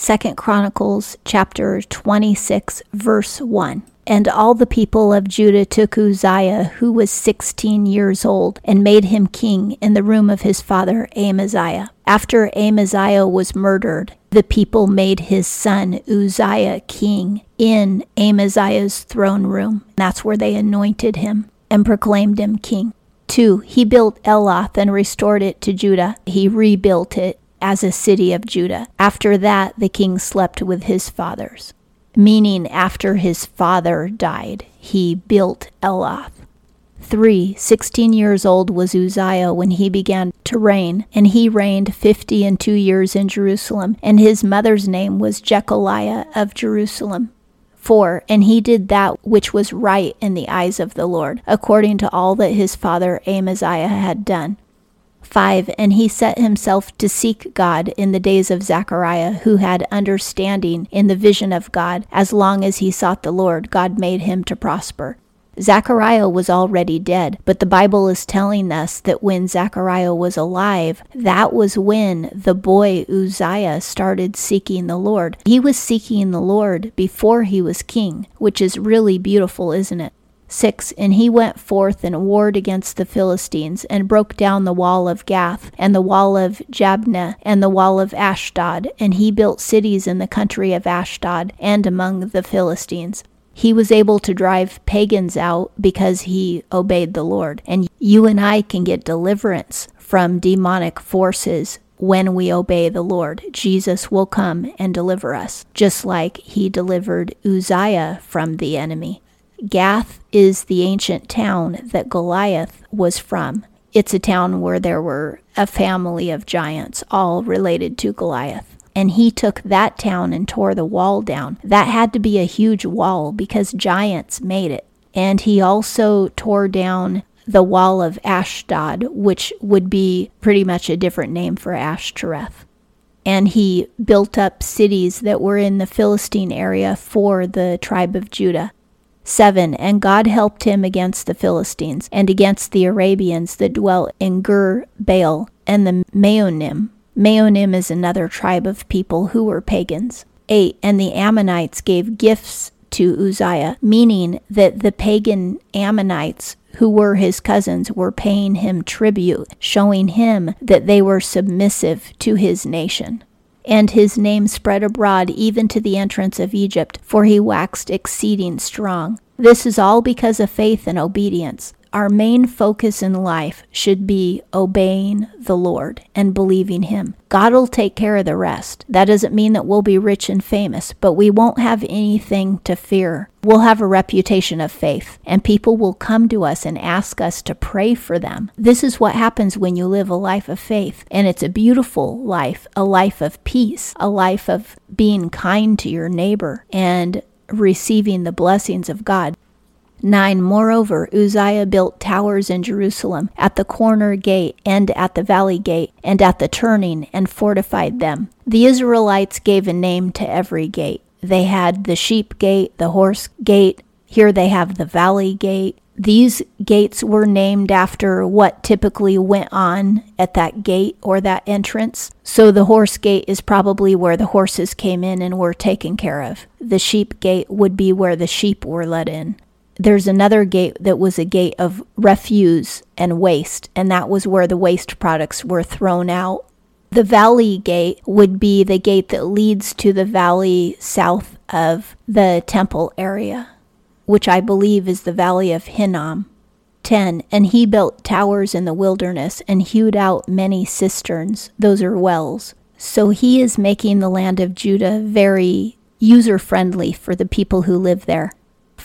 Second Chronicles chapter 26 verse 1. And all the people of Judah took Uzziah, who was sixteen years old, and made him king in the room of his father Amaziah. After Amaziah was murdered, the people made his son Uzziah king in Amaziah's throne room. That's where they anointed him and proclaimed him king. 2. He built Elath and restored it to Judah. He rebuilt it as a city of Judah. After that, the king slept with his fathers meaning after his father died, he built Elath. 3. 16 years old was Uzziah when he began to reign, and he reigned fifty and two years in Jerusalem, and his mother's name was Jecoliah of Jerusalem. 4. And he did that which was right in the eyes of the Lord, according to all that his father Amaziah had done. 5. And he set himself to seek God in the days of Zechariah, who had understanding in the vision of God. As long as he sought the Lord, God made him to prosper. Zechariah was already dead, but the Bible is telling us that when Zechariah was alive, that was when the boy Uzziah started seeking the Lord. He was seeking the Lord before he was king, which is really beautiful, isn't it? 6 And he went forth and warred against the Philistines, and broke down the wall of Gath, and the wall of Jabneh, and the wall of Ashdod, and he built cities in the country of Ashdod, and among the Philistines. He was able to drive pagans out because he obeyed the Lord. And you and I can get deliverance from demonic forces when we obey the Lord. Jesus will come and deliver us, just like he delivered Uzziah from the enemy. Gath is the ancient town that Goliath was from. It's a town where there were a family of giants, all related to Goliath. And he took that town and tore the wall down. That had to be a huge wall because giants made it. And he also tore down the wall of Ashdod, which would be pretty much a different name for Ashtoreth. And he built up cities that were in the Philistine area for the tribe of Judah. 7. And God helped him against the Philistines, and against the Arabians that dwell in Gur Baal, and the Maonim. Maonim is another tribe of people who were pagans. 8. And the Ammonites gave gifts to Uzziah, meaning that the pagan Ammonites who were his cousins were paying him tribute, showing him that they were submissive to his nation and his name spread abroad even to the entrance of Egypt, for he waxed exceeding strong. This is all because of faith and obedience. Our main focus in life should be obeying the Lord and believing Him. God will take care of the rest. That doesn't mean that we'll be rich and famous, but we won't have anything to fear. We'll have a reputation of faith, and people will come to us and ask us to pray for them. This is what happens when you live a life of faith, and it's a beautiful life, a life of peace, a life of being kind to your neighbor and receiving the blessings of God. 9. Moreover, Uzziah built towers in Jerusalem, at the corner gate, and at the valley gate, and at the turning, and fortified them. The Israelites gave a name to every gate. They had the sheep gate, the horse gate. Here they have the valley gate. These gates were named after what typically went on at that gate or that entrance. So the horse gate is probably where the horses came in and were taken care of. The sheep gate would be where the sheep were let in there's another gate that was a gate of refuse and waste, and that was where the waste products were thrown out. The valley gate would be the gate that leads to the valley south of the temple area, which I believe is the valley of Hinnom. 10. And he built towers in the wilderness and hewed out many cisterns. Those are wells. So he is making the land of Judah very user friendly for the people who live there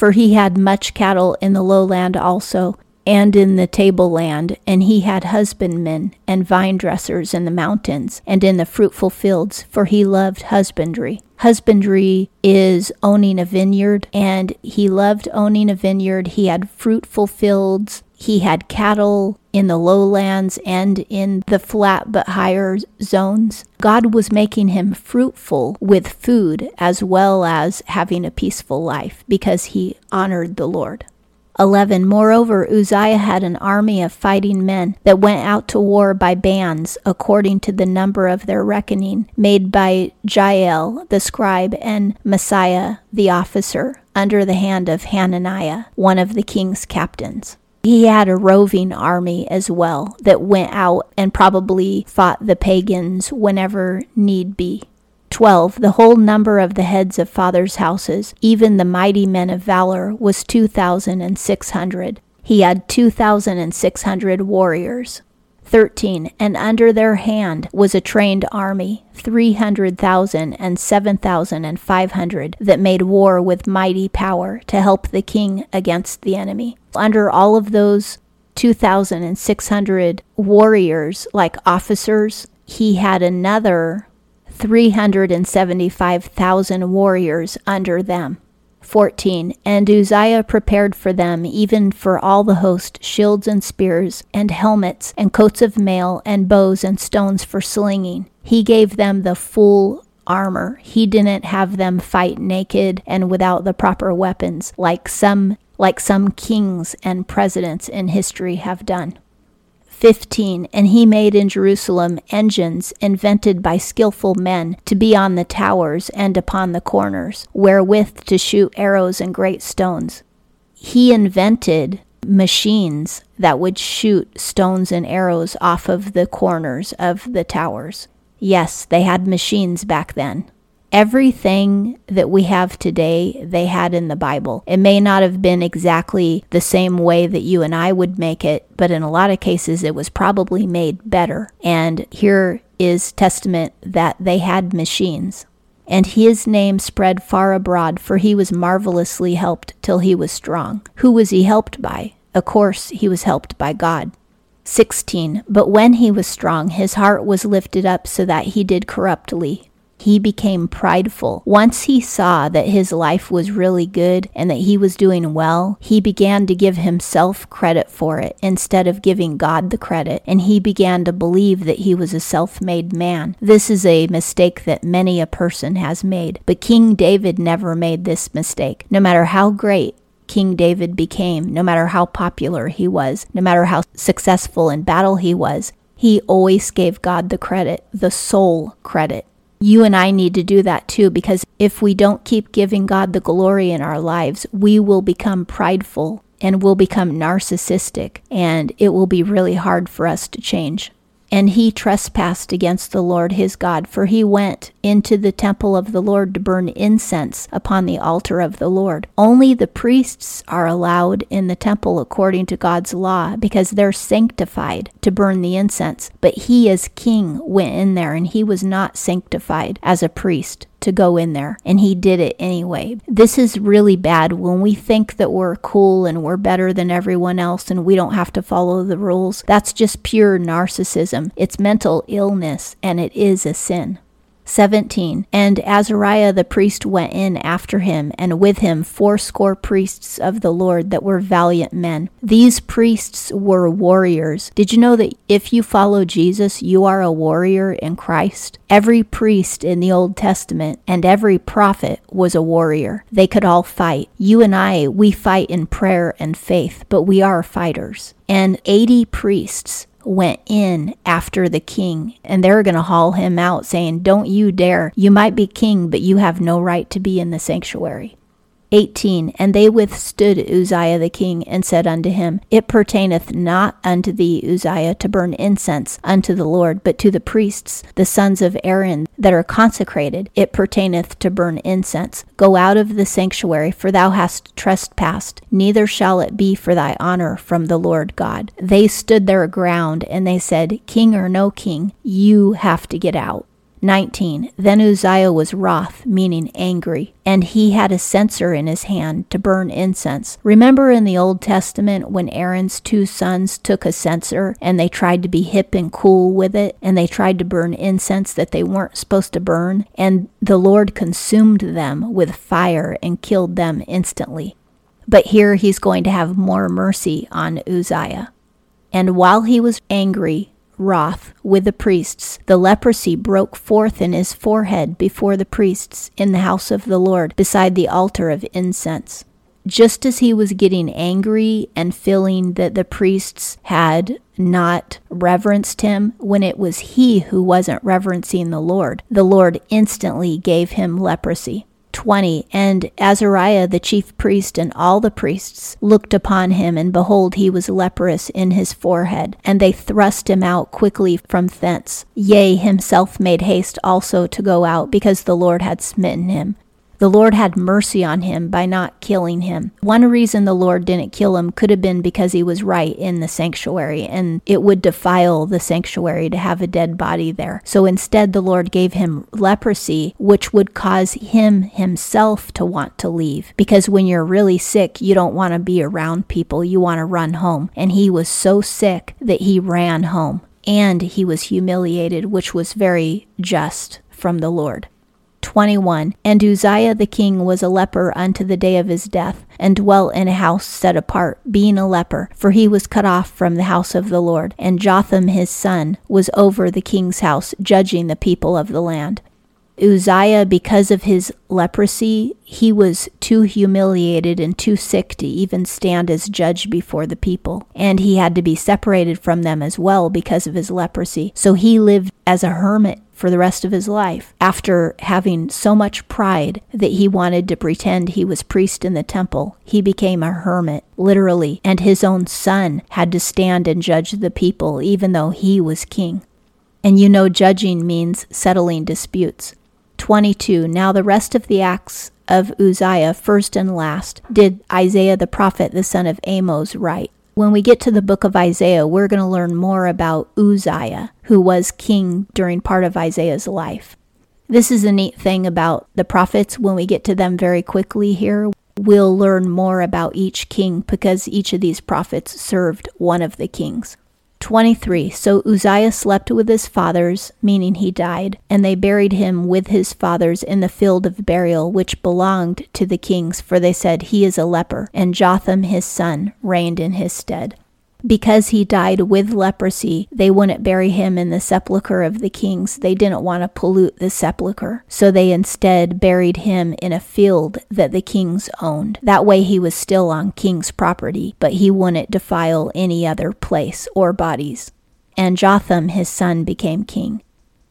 for he had much cattle in the lowland also, and in the tableland, and he had husbandmen and vine dressers in the mountains and in the fruitful fields, for he loved husbandry. Husbandry is owning a vineyard, and he loved owning a vineyard. He had fruitful fields, he had cattle in the lowlands and in the flat but higher zones. God was making him fruitful with food as well as having a peaceful life because he honored the Lord. 11. Moreover, Uzziah had an army of fighting men that went out to war by bands, according to the number of their reckoning, made by Jeiel the scribe and Maaseiah the officer, under the hand of Hananiah, one of the king's captains. He had a roving army as well that went out and probably fought the pagans whenever need be. 12. The whole number of the heads of fathers' houses, even the mighty men of valor, was 2,600. He had 2,600 warriors. 13. And under their hand was a trained army, 300,000 and 7,500, that made war with mighty power to help the king against the enemy. Under all of those 2,600 warriors, like officers, he had another 375,000 warriors under them. 14. And Uzziah prepared for them, even for all the host, shields and spears, and helmets, and coats of mail, and bows and stones for slinging. He gave them the full armor. He didn't have them fight naked and without the proper weapons, like some like some kings and presidents in history have done. 15. And he made in Jerusalem engines invented by skilful men to be on the towers and upon the corners, wherewith to shoot arrows and great stones. He invented machines that would shoot stones and arrows off of the corners of the towers. Yes, they had machines back then everything that we have today, they had in the Bible. It may not have been exactly the same way that you and I would make it, but in a lot of cases, it was probably made better. And here is testament that they had machines. And his name spread far abroad, for he was marvelously helped till he was strong. Who was he helped by? Of course, he was helped by God. 16. But when he was strong, his heart was lifted up so that he did corruptly he became prideful. Once he saw that his life was really good and that he was doing well, he began to give himself credit for it instead of giving God the credit, and he began to believe that he was a self made man. This is a mistake that many a person has made, but King David never made this mistake. No matter how great King David became, no matter how popular he was, no matter how successful in battle he was, he always gave God the credit, the sole credit you and I need to do that too, because if we don't keep giving God the glory in our lives, we will become prideful and will become narcissistic, and it will be really hard for us to change. And he trespassed against the Lord his God, for he went into the temple of the Lord to burn incense upon the altar of the Lord. Only the priests are allowed in the temple according to God's law, because they're sanctified to burn the incense. But he, as king, went in there, and he was not sanctified as a priest to go in there, and he did it anyway. This is really bad when we think that we're cool and we're better than everyone else and we don't have to follow the rules. That's just pure narcissism. It's mental illness, and it is a sin. 17. And Azariah the priest went in after him, and with him fourscore priests of the Lord that were valiant men. These priests were warriors. Did you know that if you follow Jesus, you are a warrior in Christ? Every priest in the Old Testament and every prophet was a warrior. They could all fight. You and I, we fight in prayer and faith, but we are fighters. And 80 priests went in after the king and they're going to haul him out saying, Don't you dare. You might be king, but you have no right to be in the sanctuary. 18 And they withstood Uzziah the king, and said unto him, It pertaineth not unto thee, Uzziah, to burn incense unto the Lord, but to the priests, the sons of Aaron, that are consecrated, it pertaineth to burn incense. Go out of the sanctuary, for thou hast trespassed, neither shall it be for thy honor from the Lord God. They stood their ground, and they said, King or no king, you have to get out. 19. Then Uzziah was wroth, meaning angry, and he had a censer in his hand to burn incense. Remember in the Old Testament when Aaron's two sons took a censer and they tried to be hip and cool with it, and they tried to burn incense that they weren't supposed to burn, and the Lord consumed them with fire and killed them instantly. But here he's going to have more mercy on Uzziah. And while he was angry, wroth with the priests, the leprosy broke forth in his forehead before the priests in the house of the Lord beside the altar of incense. just as he was getting angry and feeling that the priests had not reverenced him when it was he who wasn't reverencing the Lord, the Lord instantly gave him leprosy. 20 And Azariah the chief priest and all the priests looked upon him, and behold, he was leprous in his forehead. And they thrust him out quickly from thence. Yea, himself made haste also to go out, because the Lord had smitten him. The Lord had mercy on him by not killing him. One reason the Lord didn't kill him could have been because he was right in the sanctuary and it would defile the sanctuary to have a dead body there. So instead, the Lord gave him leprosy, which would cause him himself to want to leave. Because when you're really sick, you don't want to be around people, you want to run home. And he was so sick that he ran home. And he was humiliated, which was very just from the Lord. 21 And Uzziah the king was a leper unto the day of his death, and dwelt in a house set apart, being a leper, for he was cut off from the house of the Lord. And Jotham his son was over the king's house, judging the people of the land. Uzziah, because of his leprosy, he was too humiliated and too sick to even stand as judge before the people. And he had to be separated from them as well because of his leprosy. So he lived as a hermit for the rest of his life after having so much pride that he wanted to pretend he was priest in the temple. He became a hermit, literally, and his own son had to stand and judge the people even though he was king. And you know, judging means settling disputes. 22. Now the rest of the acts of Uzziah, first and last, did Isaiah the prophet, the son of Amos, write. When we get to the book of Isaiah, we're going to learn more about Uzziah, who was king during part of Isaiah's life. This is a neat thing about the prophets. When we get to them very quickly here, we'll learn more about each king because each of these prophets served one of the kings. 23. So Uzziah slept with his fathers, meaning he died, and they buried him with his fathers in the field of burial which belonged to the kings, for they said, He is a leper. And Jotham his son reigned in his stead. Because he died with leprosy, they wouldn't bury him in the sepulchre of the kings. They didn't want to pollute the sepulchre. So they instead buried him in a field that the kings owned. That way he was still on king's property, but he wouldn't defile any other place or bodies. And Jotham, his son, became king.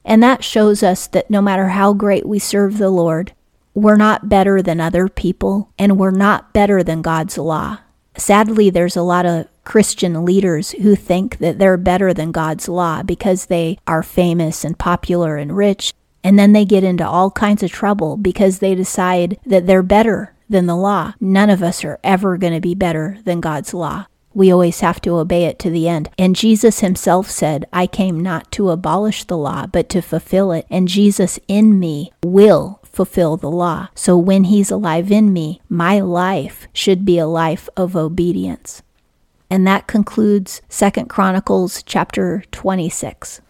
And that shows us that no matter how great we serve the Lord, we're not better than other people, and we're not better than God's law. Sadly, there's a lot of Christian leaders who think that they're better than God's law because they are famous and popular and rich. And then they get into all kinds of trouble because they decide that they're better than the law. None of us are ever going to be better than God's law. We always have to obey it to the end. And Jesus himself said, I came not to abolish the law, but to fulfill it. And Jesus in me will fulfill the law. So when he's alive in me, my life should be a life of obedience. And that concludes Second Chronicles chapter 26.